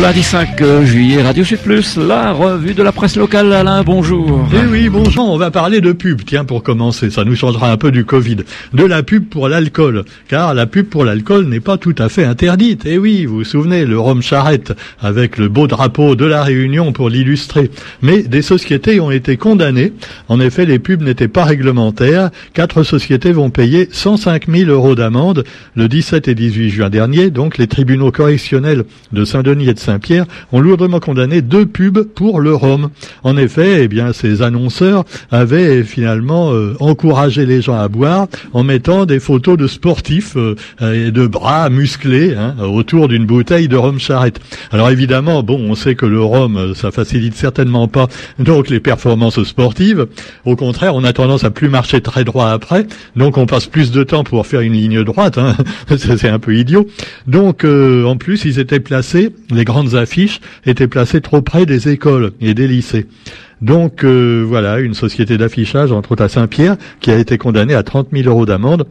Lundi 5 euh, juillet, Radio Sud la revue de la presse locale. Alain, bonjour. Eh oui, bonjour. On va parler de pub. Tiens, pour commencer, ça nous changera un peu du Covid. De la pub pour l'alcool. Car la pub pour l'alcool n'est pas tout à fait interdite. Eh oui, vous vous souvenez, le rhum charrette avec le beau drapeau de la Réunion pour l'illustrer. Mais des sociétés ont été condamnées. En effet, les pubs n'étaient pas réglementaires. Quatre sociétés vont payer 105 000 euros d'amende le 17 et 18 juin dernier. Donc, les tribunaux correctionnels de Saint-Denis et Saint-Pierre ont lourdement condamné deux pubs pour le rhum. En effet, eh bien, ces annonceurs avaient finalement euh, encouragé les gens à boire en mettant des photos de sportifs euh, et de bras musclés hein, autour d'une bouteille de rhum charrette. Alors évidemment, bon, on sait que le rhum, euh, ça facilite certainement pas donc les performances sportives. Au contraire, on a tendance à plus marcher très droit après, donc on passe plus de temps pour faire une ligne droite. Hein. C'est un peu idiot. Donc en plus, ils étaient placés, les grandes affiches étaient placées trop près des écoles et des lycées. Donc euh, voilà, une société d'affichage, entre autres à Saint-Pierre, qui a été condamnée à 30 000 euros d'amende,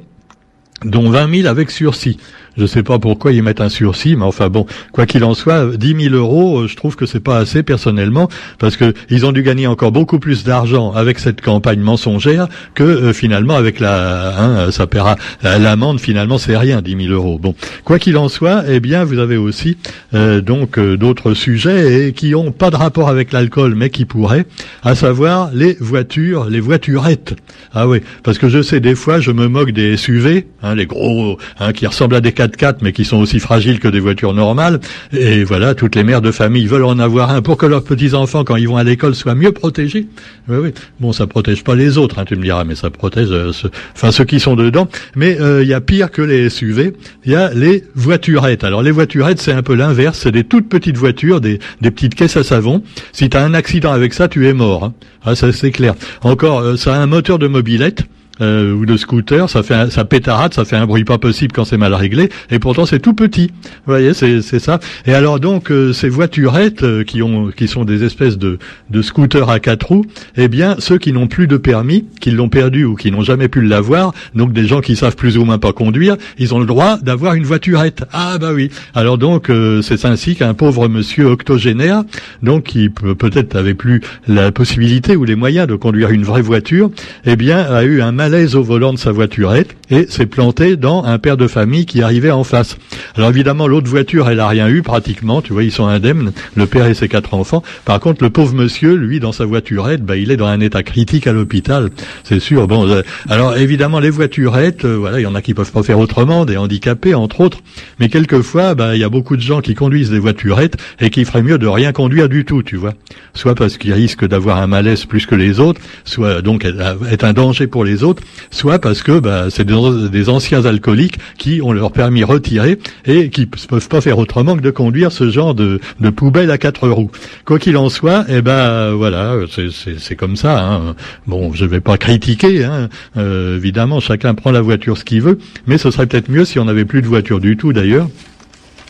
dont 20 000 avec sursis. Je ne sais pas pourquoi ils mettent un sursis, mais enfin bon, quoi qu'il en soit, 10 000 euros, euh, je trouve que c'est pas assez personnellement, parce que ils ont dû gagner encore beaucoup plus d'argent avec cette campagne mensongère que euh, finalement avec la, hein, ça paiera l'amende. Finalement, c'est rien, 10 000 euros. Bon, quoi qu'il en soit, eh bien, vous avez aussi euh, donc d'autres sujets et qui ont pas de rapport avec l'alcool, mais qui pourraient, à savoir les voitures, les voiturettes. Ah oui, parce que je sais des fois, je me moque des SUV, hein, les gros, hein, qui ressemblent à des 4 mais qui sont aussi fragiles que des voitures normales. Et voilà, toutes les mères de famille veulent en avoir un pour que leurs petits-enfants, quand ils vont à l'école, soient mieux protégés. Oui, oui. Bon, ça protège pas les autres, hein, tu me diras, mais ça protège euh, enfin ceux qui sont dedans. Mais euh, il y a pire que les SUV, il y a les voiturettes. Alors les voiturettes, c'est un peu l'inverse, c'est des toutes petites voitures, des, des petites caisses à savon. Si tu as un accident avec ça, tu es mort. Hein. Ah, ça c'est clair. Encore, euh, ça a un moteur de mobilette euh, ou de scooter, ça fait un, ça pétarade, ça fait un bruit pas possible quand c'est mal réglé, et pourtant c'est tout petit. Vous voyez, c'est ça. Et alors donc euh, ces voiturettes euh, qui ont, qui sont des espèces de, de scooters à quatre roues, eh bien ceux qui n'ont plus de permis, qui l'ont perdu ou qui n'ont jamais pu l'avoir, donc des gens qui savent plus ou moins pas conduire, ils ont le droit d'avoir une voiturette. Ah bah oui. Alors donc euh, c'est ainsi qu'un pauvre monsieur octogénaire, donc qui peut-être avait plus la possibilité ou les moyens de conduire une vraie voiture, eh bien a eu un mal au volant de sa voiturette et s'est planté dans un père de famille qui arrivait en face. Alors évidemment, l'autre voiture, elle a rien eu pratiquement. Tu vois, ils sont indemnes, le père et ses quatre enfants. Par contre, le pauvre monsieur, lui, dans sa voiturette, bah, il est dans un état critique à l'hôpital. C'est sûr. Bon, euh, alors évidemment, les voiturettes, euh, voilà, il y en a qui peuvent pas faire autrement, des handicapés entre autres. Mais quelquefois, bah, il y a beaucoup de gens qui conduisent des voiturettes et qui feraient mieux de rien conduire du tout, tu vois. Soit parce qu'ils risquent d'avoir un malaise plus que les autres, soit donc être un danger pour les autres soit parce que bah, c'est des, anciens alcooliques qui ont leur permis retiré et qui ne peuvent pas faire autrement que de conduire ce genre de, poubelle à quatre roues. Quoi qu'il en soit, eh ben voilà, c'est comme ça. Hein. Bon, je vais pas critiquer, hein. euh, évidemment, chacun prend la voiture ce qu'il veut, mais ce serait peut-être mieux si on n'avait plus de voiture du tout d'ailleurs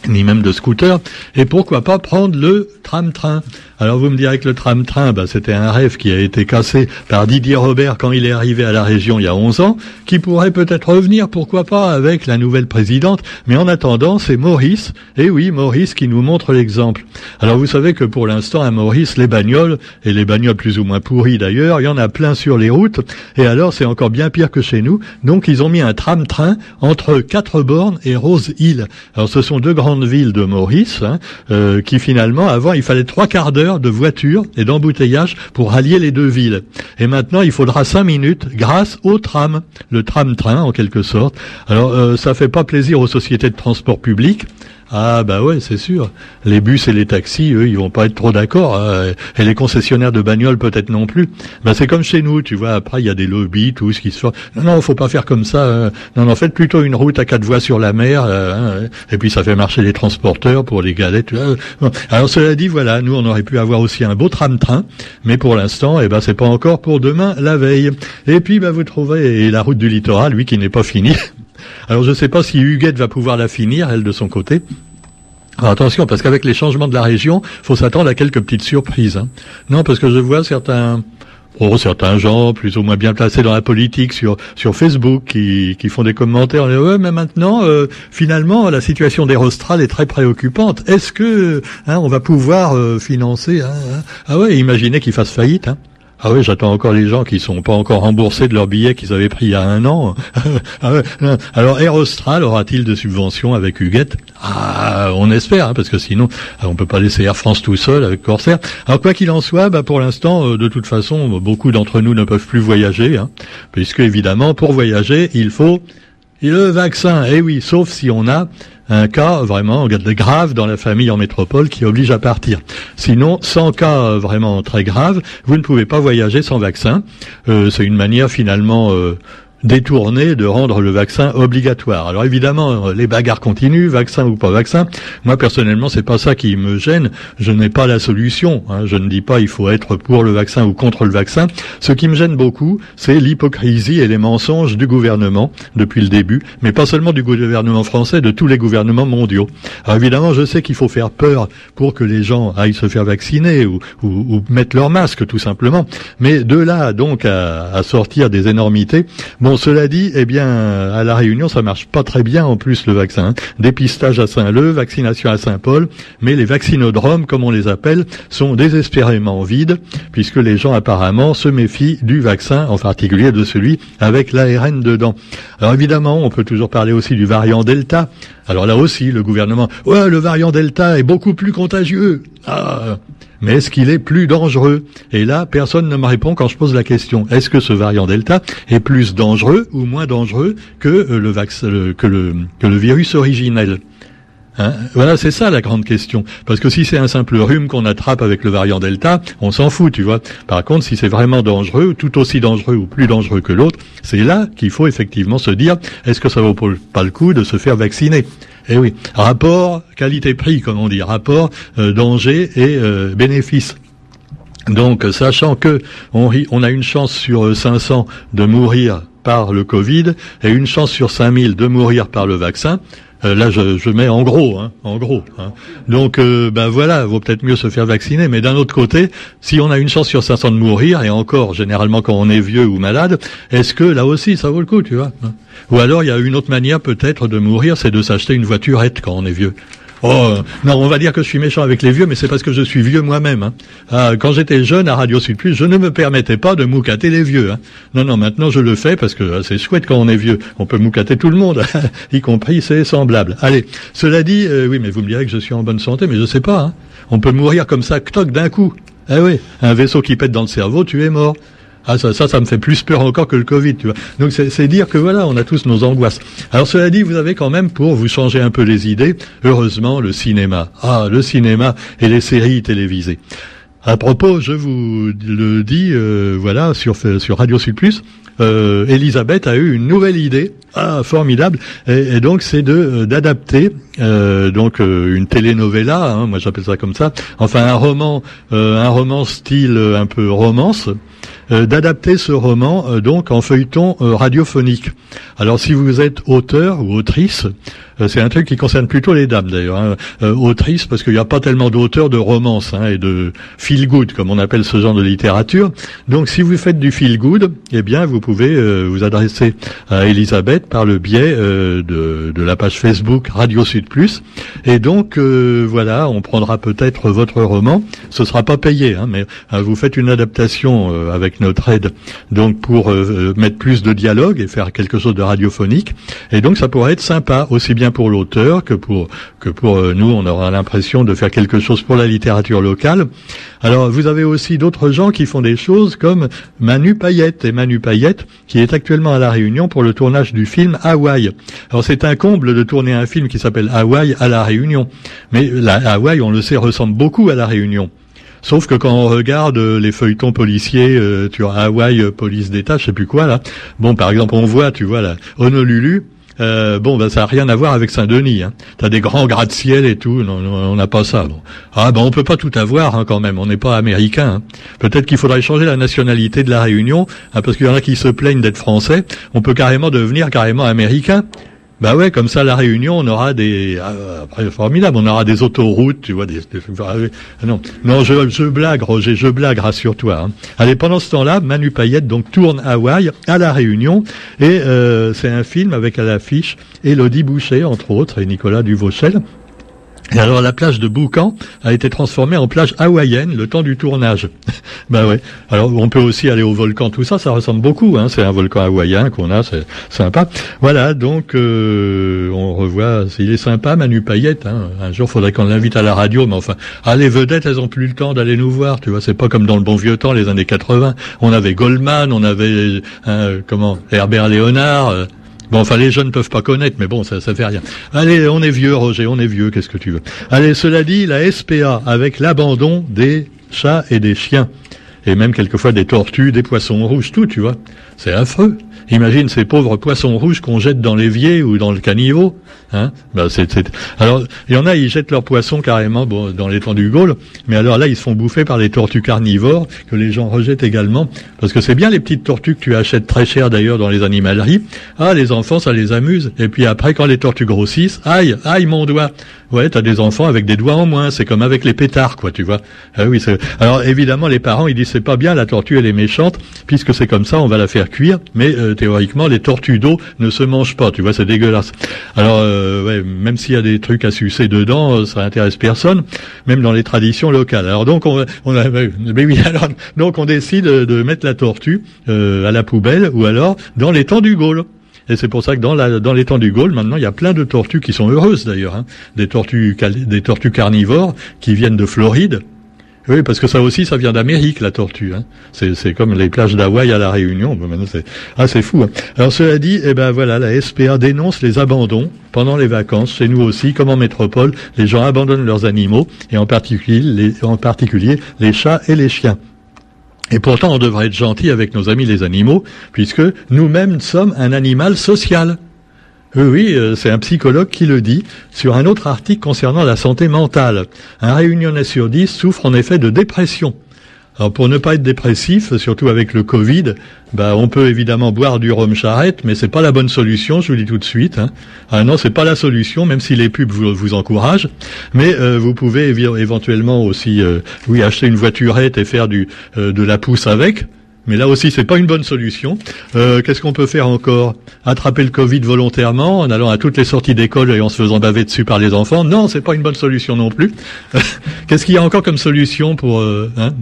ni même de scooter, et pourquoi pas prendre le tram-train. Alors vous me direz que le tram-train, bah, c'était un rêve qui a été cassé par Didier Robert quand il est arrivé à la région il y a 11 ans, qui pourrait peut-être revenir, pourquoi pas, avec la nouvelle présidente, mais en attendant, c'est Maurice, et oui, Maurice qui nous montre l'exemple. Alors vous savez que pour l'instant, à Maurice, les bagnoles, et les bagnoles plus ou moins pourries d'ailleurs, il y en a plein sur les routes, et alors c'est encore bien pire que chez nous, donc ils ont mis un tram-train entre quatre bornes et Rose Hill. Alors ce sont deux grandes villes de Maurice, hein, euh, qui finalement, avant, il fallait trois quarts d'heure de voitures et d'embouteillage pour allier les deux villes. Et maintenant, il faudra cinq minutes grâce au tram, le tram-train en quelque sorte. Alors, euh, ça fait pas plaisir aux sociétés de transport public. Ah bah ouais, c'est sûr. Les bus et les taxis, eux, ils vont pas être trop d'accord. Hein. Et les concessionnaires de bagnoles peut-être non plus. Bah c'est comme chez nous, tu vois. Après, il y a des lobbies, tout ce qui se fait. Non, non, faut pas faire comme ça. Hein. Non, non, faites plutôt une route à quatre voies sur la mer. Euh, hein. Et puis ça fait marcher les transporteurs pour les galettes. Alors cela dit, voilà, nous on aurait pu avoir aussi un beau tram-train, mais pour l'instant, eh ben c'est pas encore pour demain, la veille. Et puis bah vous trouvez la route du littoral, lui qui n'est pas finie. Alors je ne sais pas si Huguette va pouvoir la finir, elle de son côté. attention, parce qu'avec les changements de la région, faut s'attendre à quelques petites surprises. Hein. Non, parce que je vois certains oh, certains gens plus ou moins bien placés dans la politique sur sur Facebook qui, qui font des commentaires. Ouais, mais maintenant, euh, finalement, la situation d'Aerostral est très préoccupante. Est-ce que hein, on va pouvoir euh, financer hein, hein? Ah ouais, imaginez qu'ils fassent faillite. Ah oui, j'attends encore les gens qui sont pas encore remboursés de leurs billets qu'ils avaient pris il y a un an. ah. Alors Air Austral aura-t-il de subventions avec Huguette? Ah, on espère, hein, parce que sinon on peut pas laisser Air France tout seul avec Corsair. Alors quoi qu'il en soit, bah, pour l'instant, euh, de toute façon, beaucoup d'entre nous ne peuvent plus voyager, hein, puisque évidemment, pour voyager, il faut le vaccin. Eh oui, sauf si on a un cas vraiment grave dans la famille en métropole qui oblige à partir. Sinon, sans cas vraiment très grave, vous ne pouvez pas voyager sans vaccin. Euh, c'est une manière finalement euh, détourné de rendre le vaccin obligatoire. Alors évidemment, les bagarres continuent, vaccin ou pas vaccin. Moi personnellement, c'est pas ça qui me gêne. Je n'ai pas la solution. Hein. Je ne dis pas il faut être pour le vaccin ou contre le vaccin. Ce qui me gêne beaucoup, c'est l'hypocrisie et les mensonges du gouvernement depuis le début, mais pas seulement du gouvernement français, de tous les gouvernements mondiaux. Alors évidemment, je sais qu'il faut faire peur pour que les gens aillent se faire vacciner ou, ou, mettre leur masque tout simplement. Mais de là donc à, à sortir des énormités, cela dit, eh bien, à la Réunion, ça marche pas très bien en plus le vaccin. Dépistage à Saint-Leu, vaccination à Saint-Paul, mais les vaccinodromes, comme on les appelle, sont désespérément vides, puisque les gens apparemment se méfient du vaccin, en particulier de celui avec l'ARN dedans. Alors évidemment, on peut toujours parler aussi du variant Delta. Alors là aussi, le gouvernement, ouais, le variant Delta est beaucoup plus contagieux. Ah, mais est-ce qu'il est plus dangereux? Et là, personne ne me répond quand je pose la question. Est-ce que ce variant Delta est plus dangereux ou moins dangereux que euh, le, virus originel? Hein? Voilà, c'est ça la grande question. Parce que si c'est un simple rhume qu'on attrape avec le variant Delta, on s'en fout, tu vois. Par contre, si c'est vraiment dangereux, tout aussi dangereux ou plus dangereux que l'autre, c'est là qu'il faut effectivement se dire, est-ce que ça vaut pas le coup de se faire vacciner? Eh oui, rapport qualité-prix, comme on dit, rapport euh, danger et euh, bénéfice. Donc, sachant que on, on a une chance sur 500 euh, de mourir par le Covid et une chance sur 5000 de mourir par le vaccin, euh, là, je, je, mets en gros, hein, en gros. Hein. Donc, euh, ben voilà, vaut peut-être mieux se faire vacciner. Mais d'un autre côté, si on a une chance sur 500 de mourir, et encore, généralement quand on est vieux ou malade, est-ce que là aussi, ça vaut le coup, tu vois hein? Ou alors, il y a une autre manière peut-être de mourir, c'est de s'acheter une voiturette quand on est vieux. Oh non, on va dire que je suis méchant avec les vieux, mais c'est parce que je suis vieux moi-même. Hein. Ah, quand j'étais jeune à Radio Sud je ne me permettais pas de moucater les vieux. Hein. Non, non, maintenant je le fais parce que ah, c'est chouette quand on est vieux. On peut moucater tout le monde, y compris c'est semblable. Allez, cela dit, euh, oui, mais vous me direz que je suis en bonne santé, mais je sais pas. Hein. On peut mourir comme ça, toc d'un coup. Eh oui, un vaisseau qui pète dans le cerveau, tu es mort. Ah ça, ça, ça me fait plus peur encore que le Covid, tu vois. Donc c'est dire que voilà, on a tous nos angoisses. Alors cela dit, vous avez quand même pour vous changer un peu les idées, heureusement le cinéma. Ah, le cinéma et les séries télévisées. À propos, je vous le dis, euh, voilà, sur sur Radio Sud Plus, euh, Elisabeth a eu une nouvelle idée, ah formidable, et, donc c'est de euh, d'adapter euh, donc euh, une telenovela, hein, moi j'appelle ça comme ça, enfin un roman, un roman style un peu romance, euh, d'adapter ce roman euh, donc en feuilleton euh, radiophonique. Alors si vous êtes auteur ou autrice, c'est un truc qui concerne plutôt les dames d'ailleurs, hein. autrice parce qu'il n'y a pas tellement d'auteurs de romances hein, et de feel good comme on appelle ce genre de littérature. Donc si vous faites du feel good, eh bien vous pouvez vous adresser à Elisabeth par le biais de, de, la page Facebook Radio Sud Plus. Et donc voilà, on prendra peut-être votre roman. Ce sera pas payé, hein, mais vous faites une adaptation avec notre aide, donc pour euh, euh, mettre plus de dialogue et faire quelque chose de radiophonique. Et donc ça pourrait être sympa, aussi bien pour l'auteur que pour que pour euh, nous, on aura l'impression de faire quelque chose pour la littérature locale. Alors vous avez aussi d'autres gens qui font des choses comme Manu Payette et Manu Payette qui est actuellement à la Réunion pour le tournage du film Hawaï. Alors c'est un comble de tourner un film qui s'appelle Hawaï à la Réunion, mais la Hawaï, on le sait, ressemble beaucoup à la Réunion. Sauf que quand on regarde euh, les feuilletons policiers, euh, tu vois, Hawaï, euh, police d'État, je sais plus quoi là. Bon, par exemple, on voit, tu vois, là, Honolulu. Euh, bon, ben ça n'a rien à voir avec Saint-Denis. Hein. T'as des grands gratte-ciel et tout. Non, on n'a pas ça. Ah ben on peut pas tout avoir hein, quand même. On n'est pas américain. Hein. Peut-être qu'il faudrait changer la nationalité de la Réunion, hein, parce qu'il y en a qui se plaignent d'être français. On peut carrément devenir carrément américain. Bah ouais, comme ça, la Réunion, on aura des, ah, après, formidable, on aura des autoroutes, tu vois, des, ah non, non, je, je blague, Roger, je blague, rassure-toi. Hein. Allez, pendant ce temps-là, Manu Payette donc tourne Hawaï à la Réunion, et euh, c'est un film avec à l'affiche Elodie Boucher, entre autres, et Nicolas Duvauchel. Et alors la plage de Boucan a été transformée en plage hawaïenne le temps du tournage. ben ouais. Alors on peut aussi aller au volcan, tout ça, ça ressemble beaucoup. Hein. C'est un volcan hawaïen qu'on a, c'est sympa. Voilà, donc euh, on revoit. Il est sympa, Manu Payette. Hein. Un jour, faudrait qu'on l'invite à la radio, mais enfin, ah, les vedettes, elles ont plus le temps d'aller nous voir. Tu vois, c'est pas comme dans le bon vieux temps, les années 80. On avait Goldman, on avait hein, comment Herbert Léonard. Euh, Bon, enfin, les jeunes ne peuvent pas connaître, mais bon, ça, ça fait rien. Allez, on est vieux, Roger, on est vieux, qu'est-ce que tu veux Allez, cela dit, la SPA, avec l'abandon des chats et des chiens, et même quelquefois des tortues, des poissons rouges, tout, tu vois. C'est affreux. Imagine ces pauvres poissons rouges qu'on jette dans l'évier ou dans le caniveau. Hein ben c'est, Alors, il y en a, ils jettent leurs poissons carrément bon, dans temps du Gaulle, mais alors là, ils se font bouffer par les tortues carnivores que les gens rejettent également, parce que c'est bien les petites tortues que tu achètes très cher d'ailleurs dans les animaleries. Ah, les enfants, ça les amuse. Et puis après, quand les tortues grossissent, aïe, aïe mon doigt. Ouais, t'as des enfants avec des doigts en moins. C'est comme avec les pétards, quoi, tu vois. Ah oui. Alors évidemment, les parents, ils disent c'est pas bien, la tortue elle est méchante, puisque c'est comme ça, on va la faire cuire. Mais euh, théoriquement, les tortues d'eau ne se mangent pas, tu vois, c'est dégueulasse. Alors euh, même s'il y a des trucs à sucer dedans, euh, ça intéresse personne, même dans les traditions locales. Alors donc on, on donc on décide de mettre la tortue à la poubelle ou alors dans les temps du Gaulle. Et c'est pour ça que dans, la, dans les temps du Gaulle, maintenant, il y a plein de tortues qui sont heureuses d'ailleurs, hein. des tortues des tortues carnivores qui viennent de Floride. Oui, parce que ça aussi, ça vient d'Amérique, la tortue. Hein. C'est comme les plages d'Hawaï à la Réunion. maintenant, c'est ah, c'est fou. Hein. Alors cela dit, eh ben voilà, la SPA dénonce les abandons pendant les vacances. Chez nous aussi, comme en métropole, les gens abandonnent leurs animaux et en particulier les, en particulier les chats et les chiens. Et pourtant, on devrait être gentil avec nos amis les animaux, puisque nous-mêmes sommes un animal social. Oui, euh, c'est un psychologue qui le dit sur un autre article concernant la santé mentale. Un réunionnais sur dix souffre en effet de dépression. Alors pour ne pas être dépressif, surtout avec le Covid, bah on peut évidemment boire du rhum charrette, mais c'est pas la bonne solution, je vous dis tout de suite. Hein. Ah non, c'est pas la solution, même si les pubs vous, vous encouragent. Mais euh, vous pouvez éventuellement aussi, euh, oui, acheter une voiturette et faire du euh, de la pousse avec. Mais là aussi, c'est pas une bonne solution. Euh, Qu'est-ce qu'on peut faire encore? Attraper le Covid volontairement en allant à toutes les sorties d'école et en se faisant baver dessus par les enfants? Non, c'est pas une bonne solution non plus. Qu'est-ce qu'il y a encore comme solution pour euh, hein?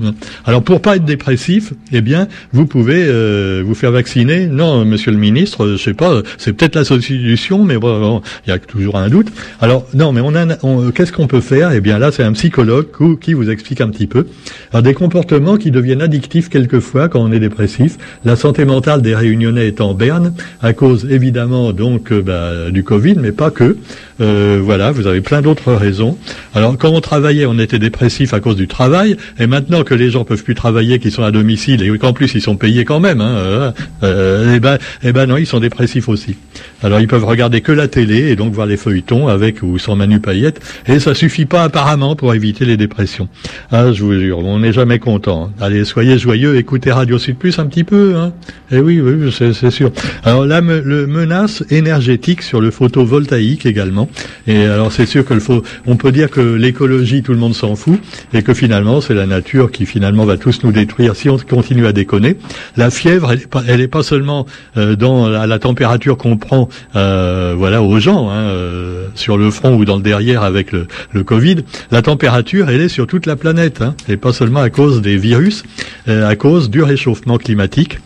Alors pour pas être dépressif, eh bien, vous pouvez euh, vous faire vacciner. Non, Monsieur le Ministre, je sais pas, c'est peut-être la solution, mais bon, il y a toujours un doute. Alors non, mais on a, qu'est-ce qu'on peut faire? Eh bien là, c'est un psychologue qui vous explique un petit peu. Alors des comportements qui deviennent addictifs quelquefois quand on est dépressifs. La santé mentale des Réunionnais est en berne à cause évidemment donc euh, bah, du Covid, mais pas que. Euh, voilà, vous avez plein d'autres raisons. Alors quand on travaillait, on était dépressif à cause du travail, et maintenant que les gens peuvent plus travailler, qu'ils sont à domicile et qu'en plus ils sont payés quand même, hein, euh, eh ben, eh ben non, ils sont dépressifs aussi. Alors ils peuvent regarder que la télé et donc voir les feuilletons avec ou sans Manu Payette, et ça suffit pas apparemment pour éviter les dépressions. Ah, je vous jure, on n'est jamais content. Allez, soyez joyeux, écoutez Radio Plus un petit peu. Hein. Eh oui, oui, c'est sûr. Alors là, le menace énergétique sur le photovoltaïque également. Et alors c'est sûr que le faut, on peut dire que l'écologie, tout le monde s'en fout, et que finalement c'est la nature qui finalement va tous nous détruire si on continue à déconner. La fièvre, elle n'est pas, seulement euh, dans la, température qu'on prend, euh, voilà, aux gens hein, euh, sur le front ou dans le derrière avec le, Covid. La température, elle est sur toute la planète, hein, et pas seulement à cause des virus, à cause du réchauffement climatique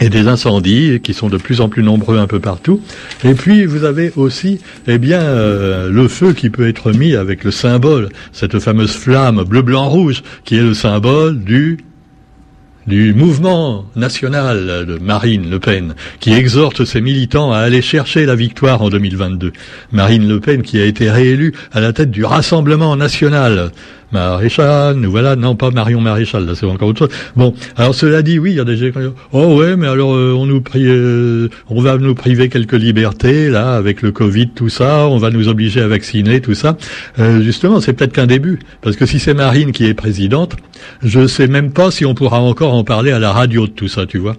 et des incendies qui sont de plus en plus nombreux un peu partout. Et puis vous avez aussi, eh bien, euh, le feu qui peut être mis avec le symbole, cette fameuse flamme bleu, blanc, rouge, qui est le symbole du du mouvement national de Marine Le Pen, qui exhorte ses militants à aller chercher la victoire en 2022. Marine Le Pen qui a été réélue à la tête du Rassemblement national. Maréchal, nous voilà, non pas Marion Maréchal, là c'est encore autre chose. Bon, alors cela dit, oui, il y a des gens qui disent, oh ouais, mais alors euh, on nous euh, on va nous priver quelques libertés là avec le Covid, tout ça, on va nous obliger à vacciner, tout ça. Euh, justement, c'est peut-être qu'un début, parce que si c'est Marine qui est présidente, je sais même pas si on pourra encore en parler à la radio de tout ça, tu vois.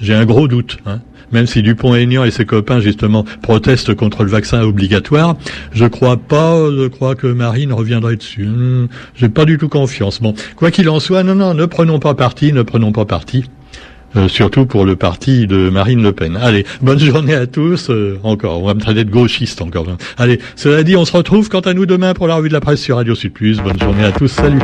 J'ai un gros doute. Hein. Même si Dupont-Aignan et ses copains justement protestent contre le vaccin obligatoire, je crois pas, je crois que Marine reviendrait dessus. Hmm, j'ai pas du tout confiance. Bon, quoi qu'il en soit, non, non, ne prenons pas parti, ne prenons pas parti. Euh, surtout pour le parti de Marine Le Pen. Allez, bonne journée à tous. Euh, encore, on va me traiter de gauchiste encore. Allez, cela dit, on se retrouve quant à nous demain pour la revue de la presse sur Radio Sud. Bonne journée à tous, salut.